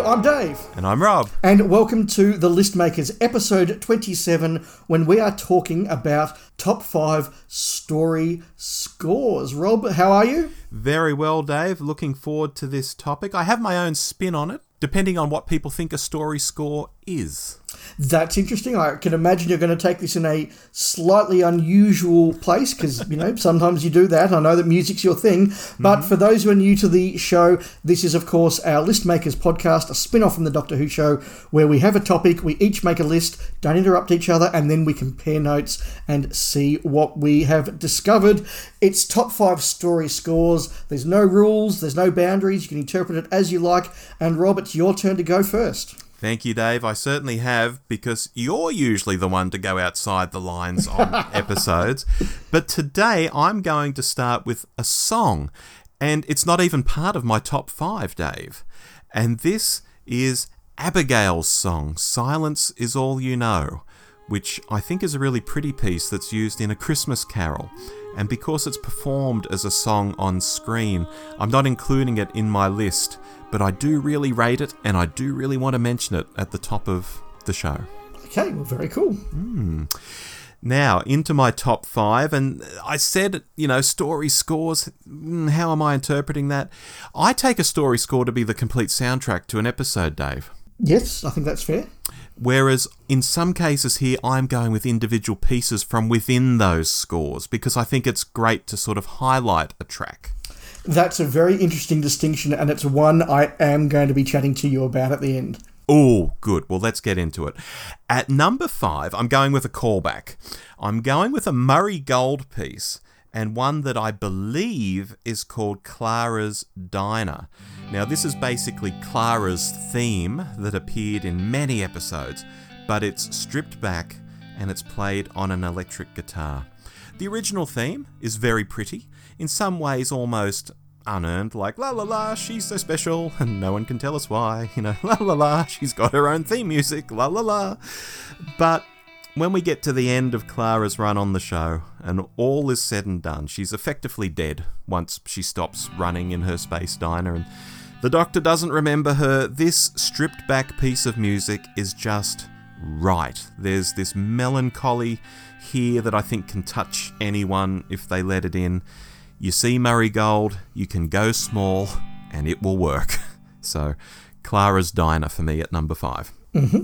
Hello, I'm Dave. And I'm Rob. And welcome to The List Makers, episode 27, when we are talking about top five story scores. Rob, how are you? Very well, Dave. Looking forward to this topic. I have my own spin on it, depending on what people think a story score is. That's interesting. I can imagine you're going to take this in a slightly unusual place because, you know, sometimes you do that. I know that music's your thing. But mm-hmm. for those who are new to the show, this is, of course, our List Makers podcast, a spin off from the Doctor Who show where we have a topic, we each make a list, don't interrupt each other, and then we compare notes and see what we have discovered. It's top five story scores. There's no rules, there's no boundaries. You can interpret it as you like. And Rob, it's your turn to go first. Thank you, Dave. I certainly have because you're usually the one to go outside the lines on episodes. But today I'm going to start with a song, and it's not even part of my top five, Dave. And this is Abigail's song, Silence is All You Know, which I think is a really pretty piece that's used in A Christmas Carol. And because it's performed as a song on screen, I'm not including it in my list but I do really rate it and I do really want to mention it at the top of the show. Okay, well, very cool. Mm. Now, into my top five, and I said, you know, story scores. Hmm, how am I interpreting that? I take a story score to be the complete soundtrack to an episode, Dave. Yes, I think that's fair. Whereas in some cases here, I'm going with individual pieces from within those scores because I think it's great to sort of highlight a track. That's a very interesting distinction, and it's one I am going to be chatting to you about at the end. Oh, good. Well, let's get into it. At number five, I'm going with a callback. I'm going with a Murray Gold piece, and one that I believe is called Clara's Diner. Now, this is basically Clara's theme that appeared in many episodes, but it's stripped back and it's played on an electric guitar. The original theme is very pretty in some ways almost unearned, like la la la, she's so special, and no one can tell us why, you know, la la la, she's got her own theme music, la la la. But when we get to the end of Clara's run on the show, and all is said and done, she's effectively dead once she stops running in her space diner, and the Doctor doesn't remember her. This stripped back piece of music is just right. There's this melancholy here that I think can touch anyone if they let it in. You see Murray Gold, you can go small, and it will work. So, Clara's Diner for me at number 5 mm-hmm.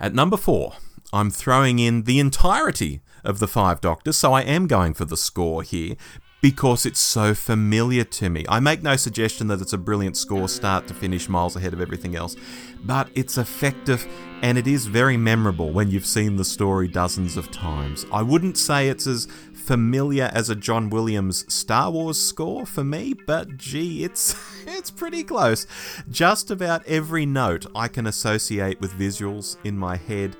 At number four, I'm throwing in the entirety of the Five Doctors, so I am going for the score here because it's so familiar to me. I make no suggestion that it's a brilliant score, start to finish, miles ahead of everything else, but it's effective and it is very memorable when you've seen the story dozens of times. I wouldn't say it's as familiar as a John Williams Star Wars score for me, but gee, it's it's pretty close. Just about every note I can associate with visuals in my head.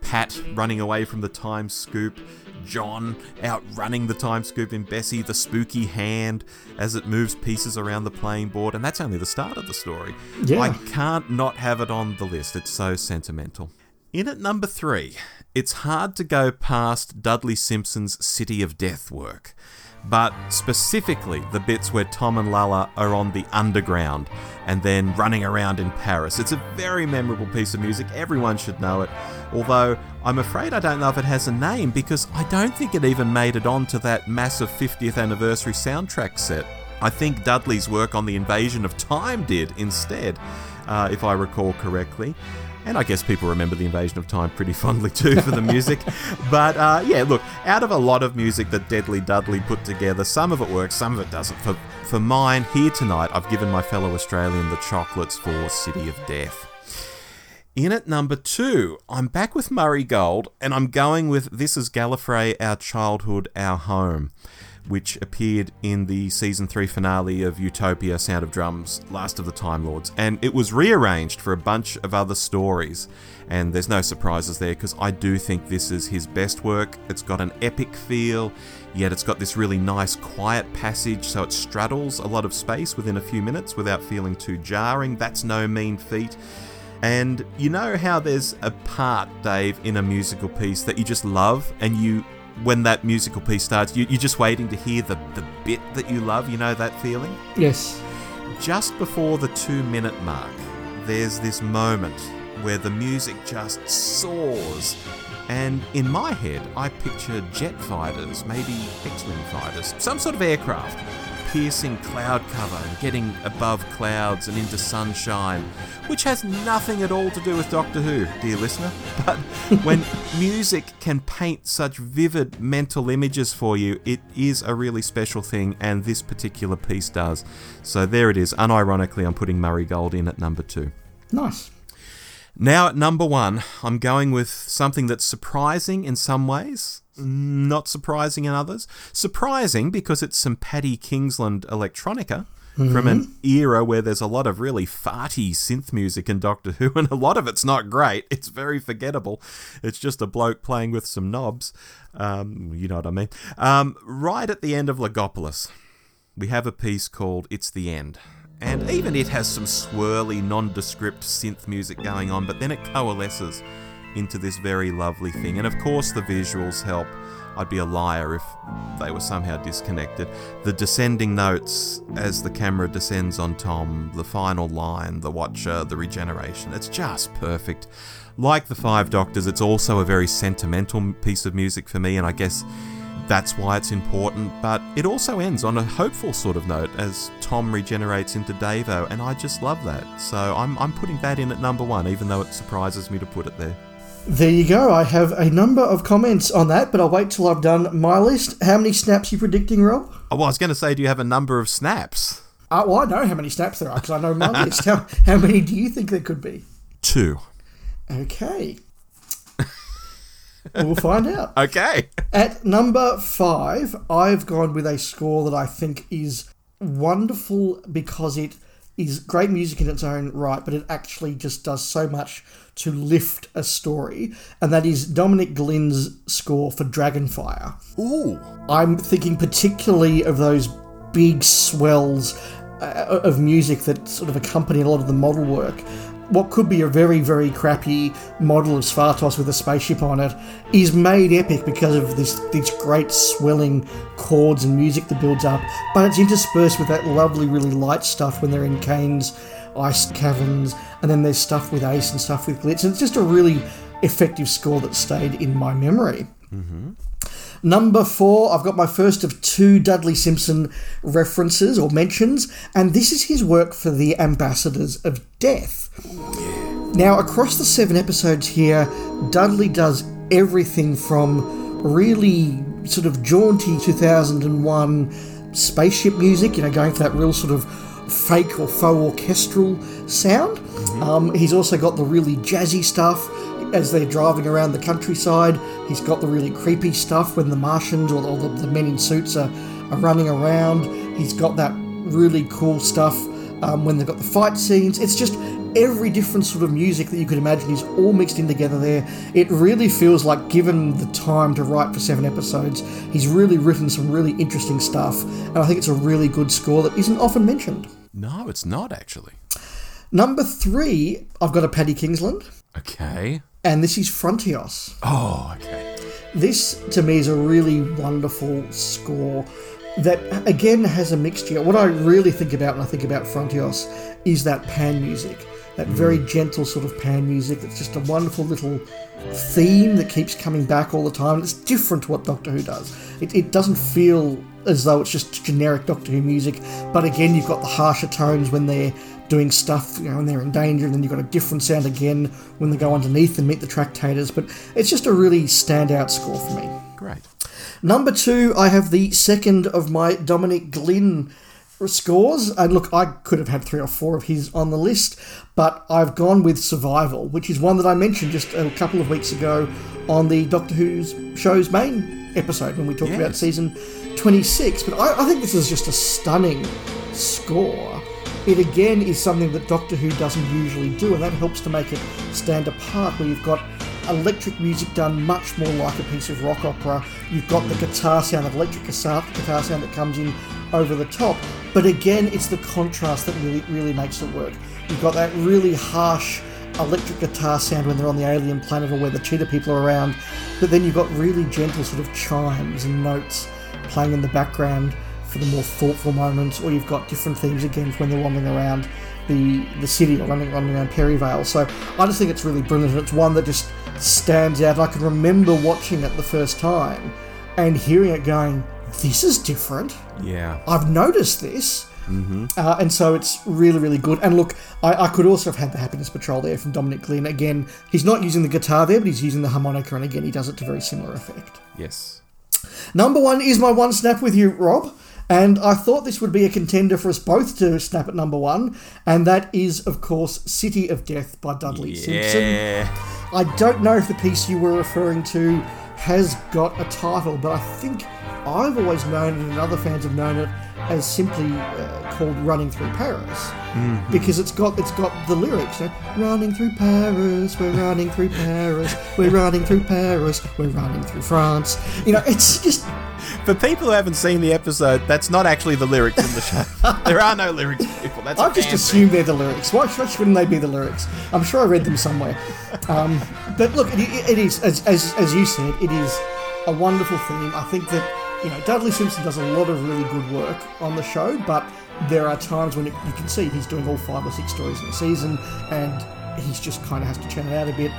Pat running away from the time scoop, Jon outrunning the time scoop in Bessie, the spooky hand as it moves pieces around the playing board, and that's only the start of the story. Yeah. I can't not have it on the list. It's so sentimental. In at number three, it's hard to go past Dudley Simpson's City of Death work, but specifically the bits where Tom and Lalla are on the underground and then running around in Paris. It's a very memorable piece of music, everyone should know it, although I'm afraid I don't know if it has a name because I don't think it even made it onto that massive 50th anniversary soundtrack set. I think Dudley's work on the Invasion of Time did instead, uh, if I recall correctly. And I guess people remember the Invasion of Time pretty fondly too for the music. but uh, yeah, look, out of a lot of music that Deadly Dudley put together, some of it works, some of it doesn't. For, for mine, here tonight, I've given my fellow Australian the chocolates for City of Death. In at number two, I'm back with Murray Gold, and I'm going with This is Gallifrey, Our Childhood, Our Home which appeared in the season 3 finale of Utopia Sound of Drums Last of the Time Lords. And it was rearranged for a bunch of other stories. And there's no surprises there because I do think this is his best work. It's got an epic feel, yet it's got this really nice quiet passage, so it straddles a lot of space within a few minutes without feeling too jarring. That's no mean feat. And you know how there's a part, Dave, in a musical piece that you just love and you when that musical piece starts, you, are just waiting to hear the, the bit that you love. You know that feeling? Yes. Just before the two minute mark, there's this moment where the music just soars. And in my head, I picture jet fighters, maybe X Wing fighters, some sort of aircraft, piercing cloud cover and getting above clouds and into sunshine, which has nothing at all to do with Doctor Who, dear listener. But when music can paint such vivid mental images for you, it is a really special thing, and this particular piece does. So there it is. Unironically, I'm putting Murray Gold in at number two. Nice. Now, at number one, I'm going with something that's surprising in some ways, not surprising in others. Surprising because it's some Paddy Kingsland electronica mm-hmm. from an era where there's a lot of really farty synth music in Doctor Who, and a lot of it's not great. It's very forgettable. It's just a bloke playing with some knobs. Um, you know what I mean? Um, right at the end of Logopolis, we have a piece called It's the End and even it has some swirly, nondescript synth music going on, but then it coalesces into this very lovely thing. And of course, the visuals help. I'd be a liar if they were somehow disconnected. The descending notes as the camera descends on Tom, the final line, the Watcher, the regeneration, it's just perfect. Like the Five Doctors, it's also a very sentimental piece of music for me, and I guess that's why it's important, but it also ends on a hopeful sort of note as Tom regenerates into Davo, and I just love that. So I'm, I'm putting that in at number one, even though it surprises me to put it there. There you go. I have a number of comments on that, but I'll wait till I've done my list. How many snaps are you predicting, Rob? Oh, well, I was going to say, do you have a number of snaps? Uh, well, I know how many snaps there are because I know my list. How, how many do you think there could be? Two. Okay. we'll find out. Okay. At number five, I've gone with a score that I think is wonderful because it is great music in its own right, but it actually just does so much to lift a story, and that is Dominic Glynn's score for Dragonfire. Ooh. I'm thinking particularly of those big swells uh, of music that sort of accompany a lot of the model work what could be a very, very crappy model of Svartos with a spaceship on it is made epic because of this these great swelling chords and music that builds up, but it's interspersed with that lovely, really light stuff when they're in Kane's ice caverns, and then there's stuff with Ace and stuff with Glitz, and it's just a really effective score that stayed in my memory. Mm-hmm. Number four, I've got my first of two Dudley Simpson references or mentions, and this is his work for the Ambassadors of Death. Now, across the seven episodes here, Dudley does everything from really sort of jaunty 2001 spaceship music, you know, going for that real sort of fake or faux orchestral sound. Mm-hmm. Um, he's also got the really jazzy stuff as they're driving around the countryside. He's got the really creepy stuff when the Martians or, the, the men in suits are, are running around. He's got that really cool stuff um, when they've got the fight scenes. It's just every different sort of music that you could imagine is all mixed in together there. It really feels like, given the time to write for seven episodes, he's really written some really interesting stuff, and I think it's a really good score that isn't often mentioned. No, it's not actually. Number three, I've got a Paddy Kingsland. Okay. And this is Frontios. Oh, okay. This, to me, is a really wonderful score that again has a mixture. What I really think about when I think about Frontios is that pan music, that very mm. gentle sort of pan music. That's just a wonderful little theme that keeps coming back all the time. It's different to what Doctor Who does. It, it doesn't feel as though it's just generic Doctor Who music, but again, you've got the harsher tones when they're doing stuff, you know, when they're in danger, and then you've got a different sound again when they go underneath and meet the tractators. But it's just a really standout score for me. Great. Number two, I have the second of my Dominic Glynn scores. And look, I could have had three or four of his on the list, but I've gone with Survival, which is one that I mentioned just a couple of weeks ago on the Doctor Who's show's main episode when we talked yes. about season 26. But I, I think this is just a stunning score. It again is something that Doctor Who doesn't usually do, and that helps to make it stand apart, where you've got electric music done much more like a piece of rock opera. You've got the guitar sound, the electric guitar, guitar sound that comes in over the top. But again, it's the contrast that really, really makes it work. You've got that really harsh electric guitar sound when they're on the alien planet or where the cheetah people are around, but then you've got really gentle sort of chimes and notes playing in the background for the more thoughtful moments, or you've got different themes again when they're wandering around the the city or running running around Perivale. So I just think it's really brilliant. It's one that just stands out. I can remember watching it the first time and hearing it going, "This is different." Yeah. I've noticed this. Mm-hmm. Uh, and so it's really, really good. And look, I, I, could also have had the Happiness Patrol there from Dominic Glynn. Again, he's not using the guitar there, but he's using the harmonica, and again, he does it to very similar effect. Yes. Number one is my one snap with you, Rob. And I thought this would be a contender for us both to snap at number one, and that is, of course, City of Death by Dudley yeah. Simpson. I don't know if the piece you were referring to has got a title, but I think I've always known it, and other fans have known it as simply uh, called "Running Through Paris" mm-hmm. because it's got it's got the lyrics. You know, running through Paris, we're running through Paris, we're running through Paris, we're running through France. You know, it's just for people who haven't seen the episode, that's not actually the lyrics in the show. there are no lyrics, people. That's I've just assumed they're the lyrics. Why, why shouldn't they be the lyrics? I'm sure I read them somewhere. Um, but look, it, it is, as, as, as you said, it is a wonderful theme. I think that, you know, Dudley Simpson does a lot of really good work on the show, but there are times when it, you can see he's doing all five or six stories in a season, and he's just kind of has to churn it out a bit.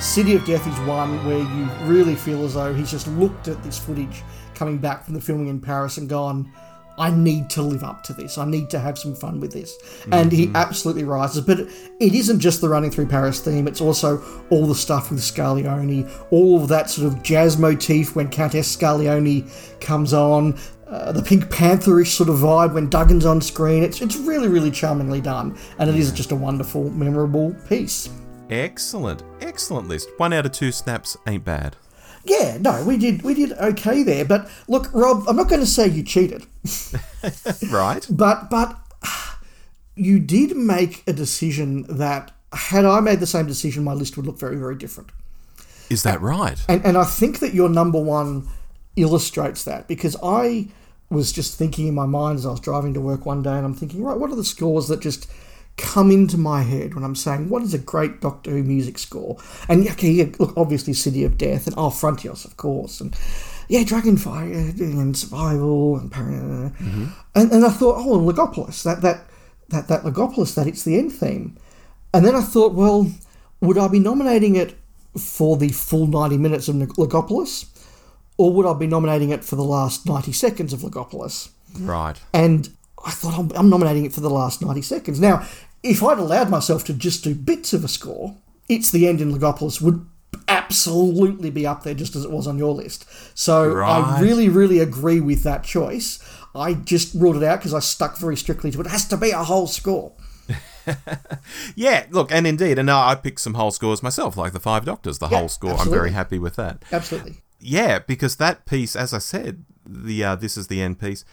City of Death is one where you really feel as though he's just looked at this footage coming back from the filming in Paris and gone, I need to live up to this. I need to have some fun with this. Mm-hmm. And he mm-hmm. absolutely rises. But it isn't just the running through Paris theme, it's also all the stuff with Scarlioni, all of that sort of jazz motif when Countess Scarlioni comes on, uh, the Pink Pantherish sort of vibe when Duggan's on screen. It's, it's really, really charmingly done. And it is just a wonderful, memorable piece. Excellent. Excellent list. One out of two snaps ain't bad yeah, no, we did we did okay there. But look, Rob, I'm not going to say you cheated, right? But but you did make a decision that had I made the same decision, my list would look very very different. Is that right? And and I think that your number one illustrates that because I was just thinking in my mind as I was driving to work one day, and I'm thinking, right, what are the scores that just come into my head when I'm saying what is a great Doctor Who music score? And okay, yeah, look, obviously City of Death and oh Frontios, of course, and yeah, Dragonfire and Survival and mm-hmm. and, and I thought, oh, Logopolis, that that that that Logopolis, that it's the end theme, and then I thought, well, would I be nominating it for the full ninety minutes of Logopolis, or would I be nominating it for the last ninety seconds of Logopolis? Right. And I thought I'm, I'm nominating it for the last 90 seconds. Now, if I'd allowed myself to just do bits of a score, It's the End in Logopolis would absolutely be up there just as it was on your list. So right. I really, really agree with that choice. I just ruled it out because I stuck very strictly to it. It has to be a whole score. yeah, look, and indeed, and I picked some whole scores myself, like the Five Doctors, the yeah, whole score. Absolutely. I'm very happy with that. Absolutely. Yeah, because that piece, as I said, the uh, this is the end piece.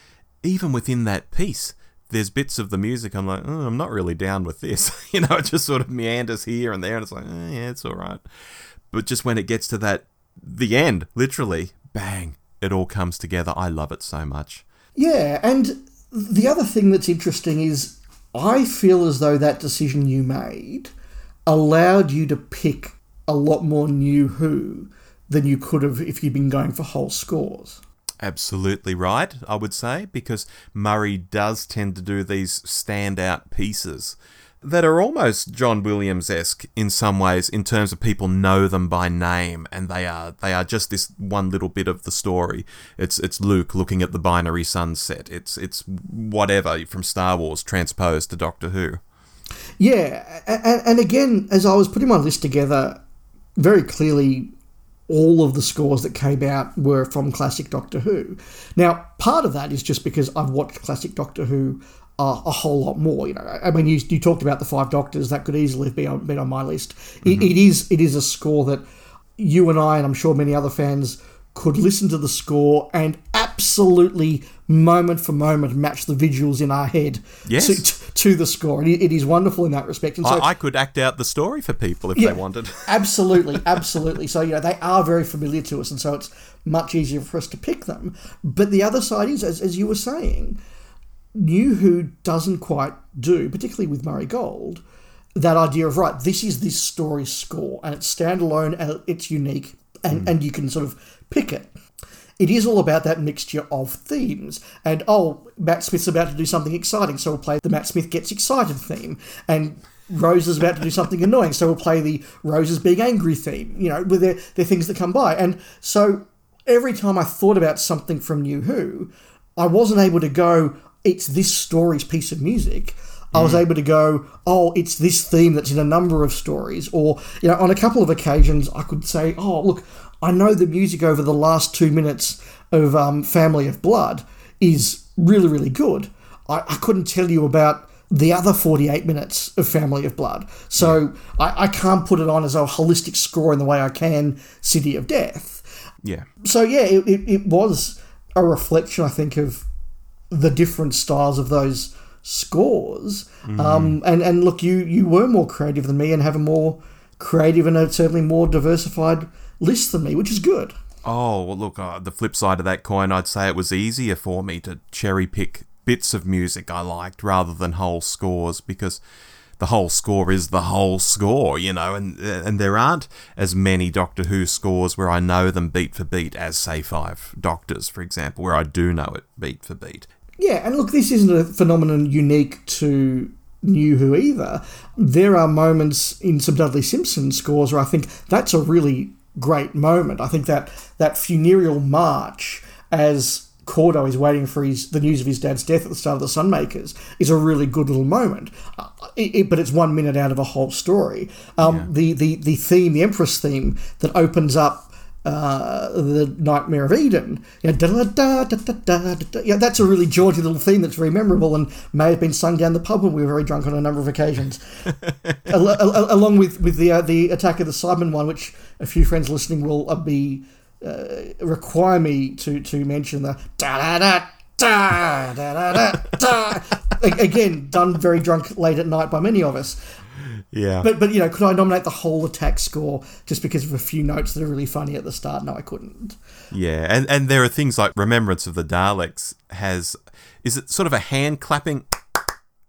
Even within that piece, there's bits of the music I'm like, oh, I'm not really down with this. you know, it just sort of meanders here and there, and it's like, oh, yeah, it's all right. But just when it gets to that, the end, literally, bang, it all comes together. I love it so much. Yeah, and the other thing that's interesting is I feel as though that decision you made allowed you to pick a lot more New Who than you could have if you'd been going for whole scores absolutely right, I would say, because Murray does tend to do these standout pieces that are almost John Williams esque in some ways, in terms of people know them by name, and they are they are just this one little bit of the story. It's it's Luke looking at the binary sunset. It's it's whatever from Star Wars transposed to Doctor Who. Yeah, and, and again, as I was putting my list together, very clearly all of the scores that came out were from classic Doctor Who. Now, part of that is just because I've watched classic Doctor Who uh, a whole lot more. You know, I mean, you, you talked about the Five Doctors that could easily have been on, been on my list. Mm-hmm. It, it is it is a score that you and I, and I'm sure many other fans, could listen to the score and absolutely moment for moment match the visuals in our head yes. to, to the score. And it is wonderful in that respect. And so, I, I could act out the story for people if yeah, they wanted. absolutely, absolutely. So, you know, they are very familiar to us, and so it's much easier for us to pick them. But the other side is, as, as you were saying, New Who doesn't quite do, particularly with Murray Gold, that idea of, right, this is this story score, and it's standalone and it's unique, and, mm. and you can sort of pick it. It is all about that mixture of themes. And oh, Matt Smith's about to do something exciting, so we'll play the Matt Smith gets excited theme. And Rose is about to do something annoying, so we'll play the Rose is being angry theme. You know, with their things that come by. And so every time I thought about something from New Who, I wasn't able to go, it's this story's piece of music. I was mm. able to go, oh, it's this theme that's in a number of stories. Or, you know, on a couple of occasions, I could say, oh, look, I know the music over the last two minutes of um, Family of Blood is really, really good. I, I couldn't tell you about the other 48 minutes of Family of Blood. So I, I can't put it on as a holistic score in the way I can City of Death. Yeah. So, yeah, it, it, it was a reflection, I think, of the different styles of those scores. Um, and, and look, you, you were more creative than me and have a more creative and a certainly more diversified list than me, which is good. Oh, well, look, uh, the flip side of that coin, I'd say it was easier for me to cherry pick bits of music I liked rather than whole scores because the whole score is the whole score, you know, and and there aren't as many Doctor Who scores where I know them beat for beat as say Five Doctors, for example, where I do know it beat for beat. Yeah, and look, this isn't a phenomenon unique to New Who either. There are moments in some Dudley Simpson scores where I think that's a really great moment. I think that that funereal march as Cordo is waiting for his the news of his dad's death at the start of the Sunmakers is a really good little moment. Uh, it, it- but it's one minute out of a whole story. Um, the, the the theme, the Empress theme that opens up uh, the Nightmare of Eden. You know, da, da, da, da, da, da, da. Yeah, that's a really jaunty little theme that's very memorable and may have been sung down the pub when we were very drunk on a number of occasions. Al- al- along with with the uh, the Attack of the Cybermen one, which a few friends listening will uh, be uh, require me to to mention the da da da. Da, da, da, da, da. Again, done very drunk late at night by many of us. Yeah. But but you know, could I nominate the whole attack score just because of a few notes that are really funny at the start? No, I couldn't. Yeah, and and there are things like Remembrance of the Daleks has is it sort of a hand clapping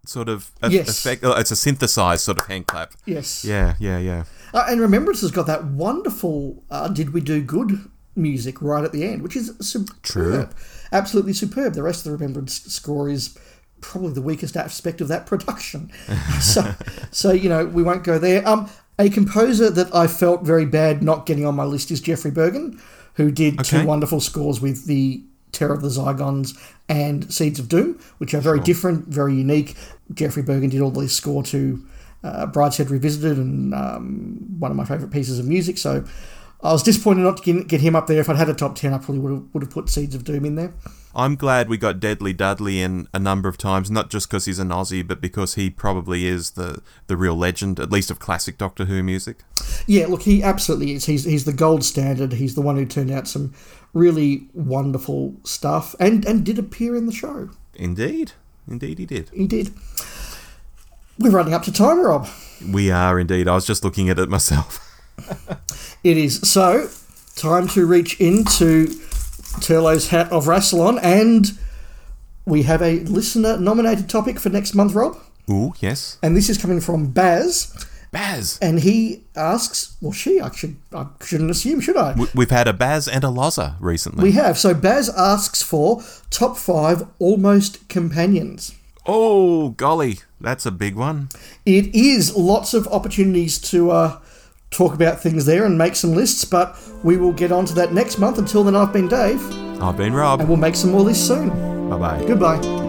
sort of Yes. effect? oh, It's a synthesized sort of hand clap. Yes. Yeah, yeah, yeah. Uh, and Remembrance has got that wonderful uh, "Did We Do Good" music right at the end, which is superb, True. absolutely superb. The rest of the Remembrance score is probably the weakest aspect of that production. so, so you know, we won't go there. Um, a composer that I felt very bad not getting on my list is Geoffrey Burgon, who did Okay. two wonderful scores with the Terror of the Zygons and Seeds of Doom, which are very different, very unique. Geoffrey Burgon did all the score to uh, Brideshead Revisited and um, one of my favourite pieces of music. So I was disappointed not to get, him up there. If I'd had a top 10, I probably would have, would have put Seeds of Doom in there. I'm glad we got Deadly Dudley in a number of times, not just because he's an Aussie, but because he probably is the, the real legend, at least of classic Doctor Who music. Yeah, look, he absolutely is. He's, he's the gold standard. He's the one who turned out some really wonderful stuff and, and did appear in the show. Indeed. Indeed, he did. He did. We're running up to time, Rob. We are indeed. I was just looking at it myself. It is. So, time to reach into Turlo's hat of Rassilon, and we have a listener nominated topic for next month, Rob. Ooh, yes. And this is coming from Baz, Baz. and he asks, well, she, I, should, I shouldn't assume, should I? We- We've had a Baz and a Loza recently. We have. So, Baz asks for top five almost companions. oh, golly. That's a big one. It is lots of opportunities to uh, talk about things there and make some lists, but we will get on to that next month. Until then, I've been Dave, I've been Rob. and we'll make some more lists soon. Bye bye. Goodbye.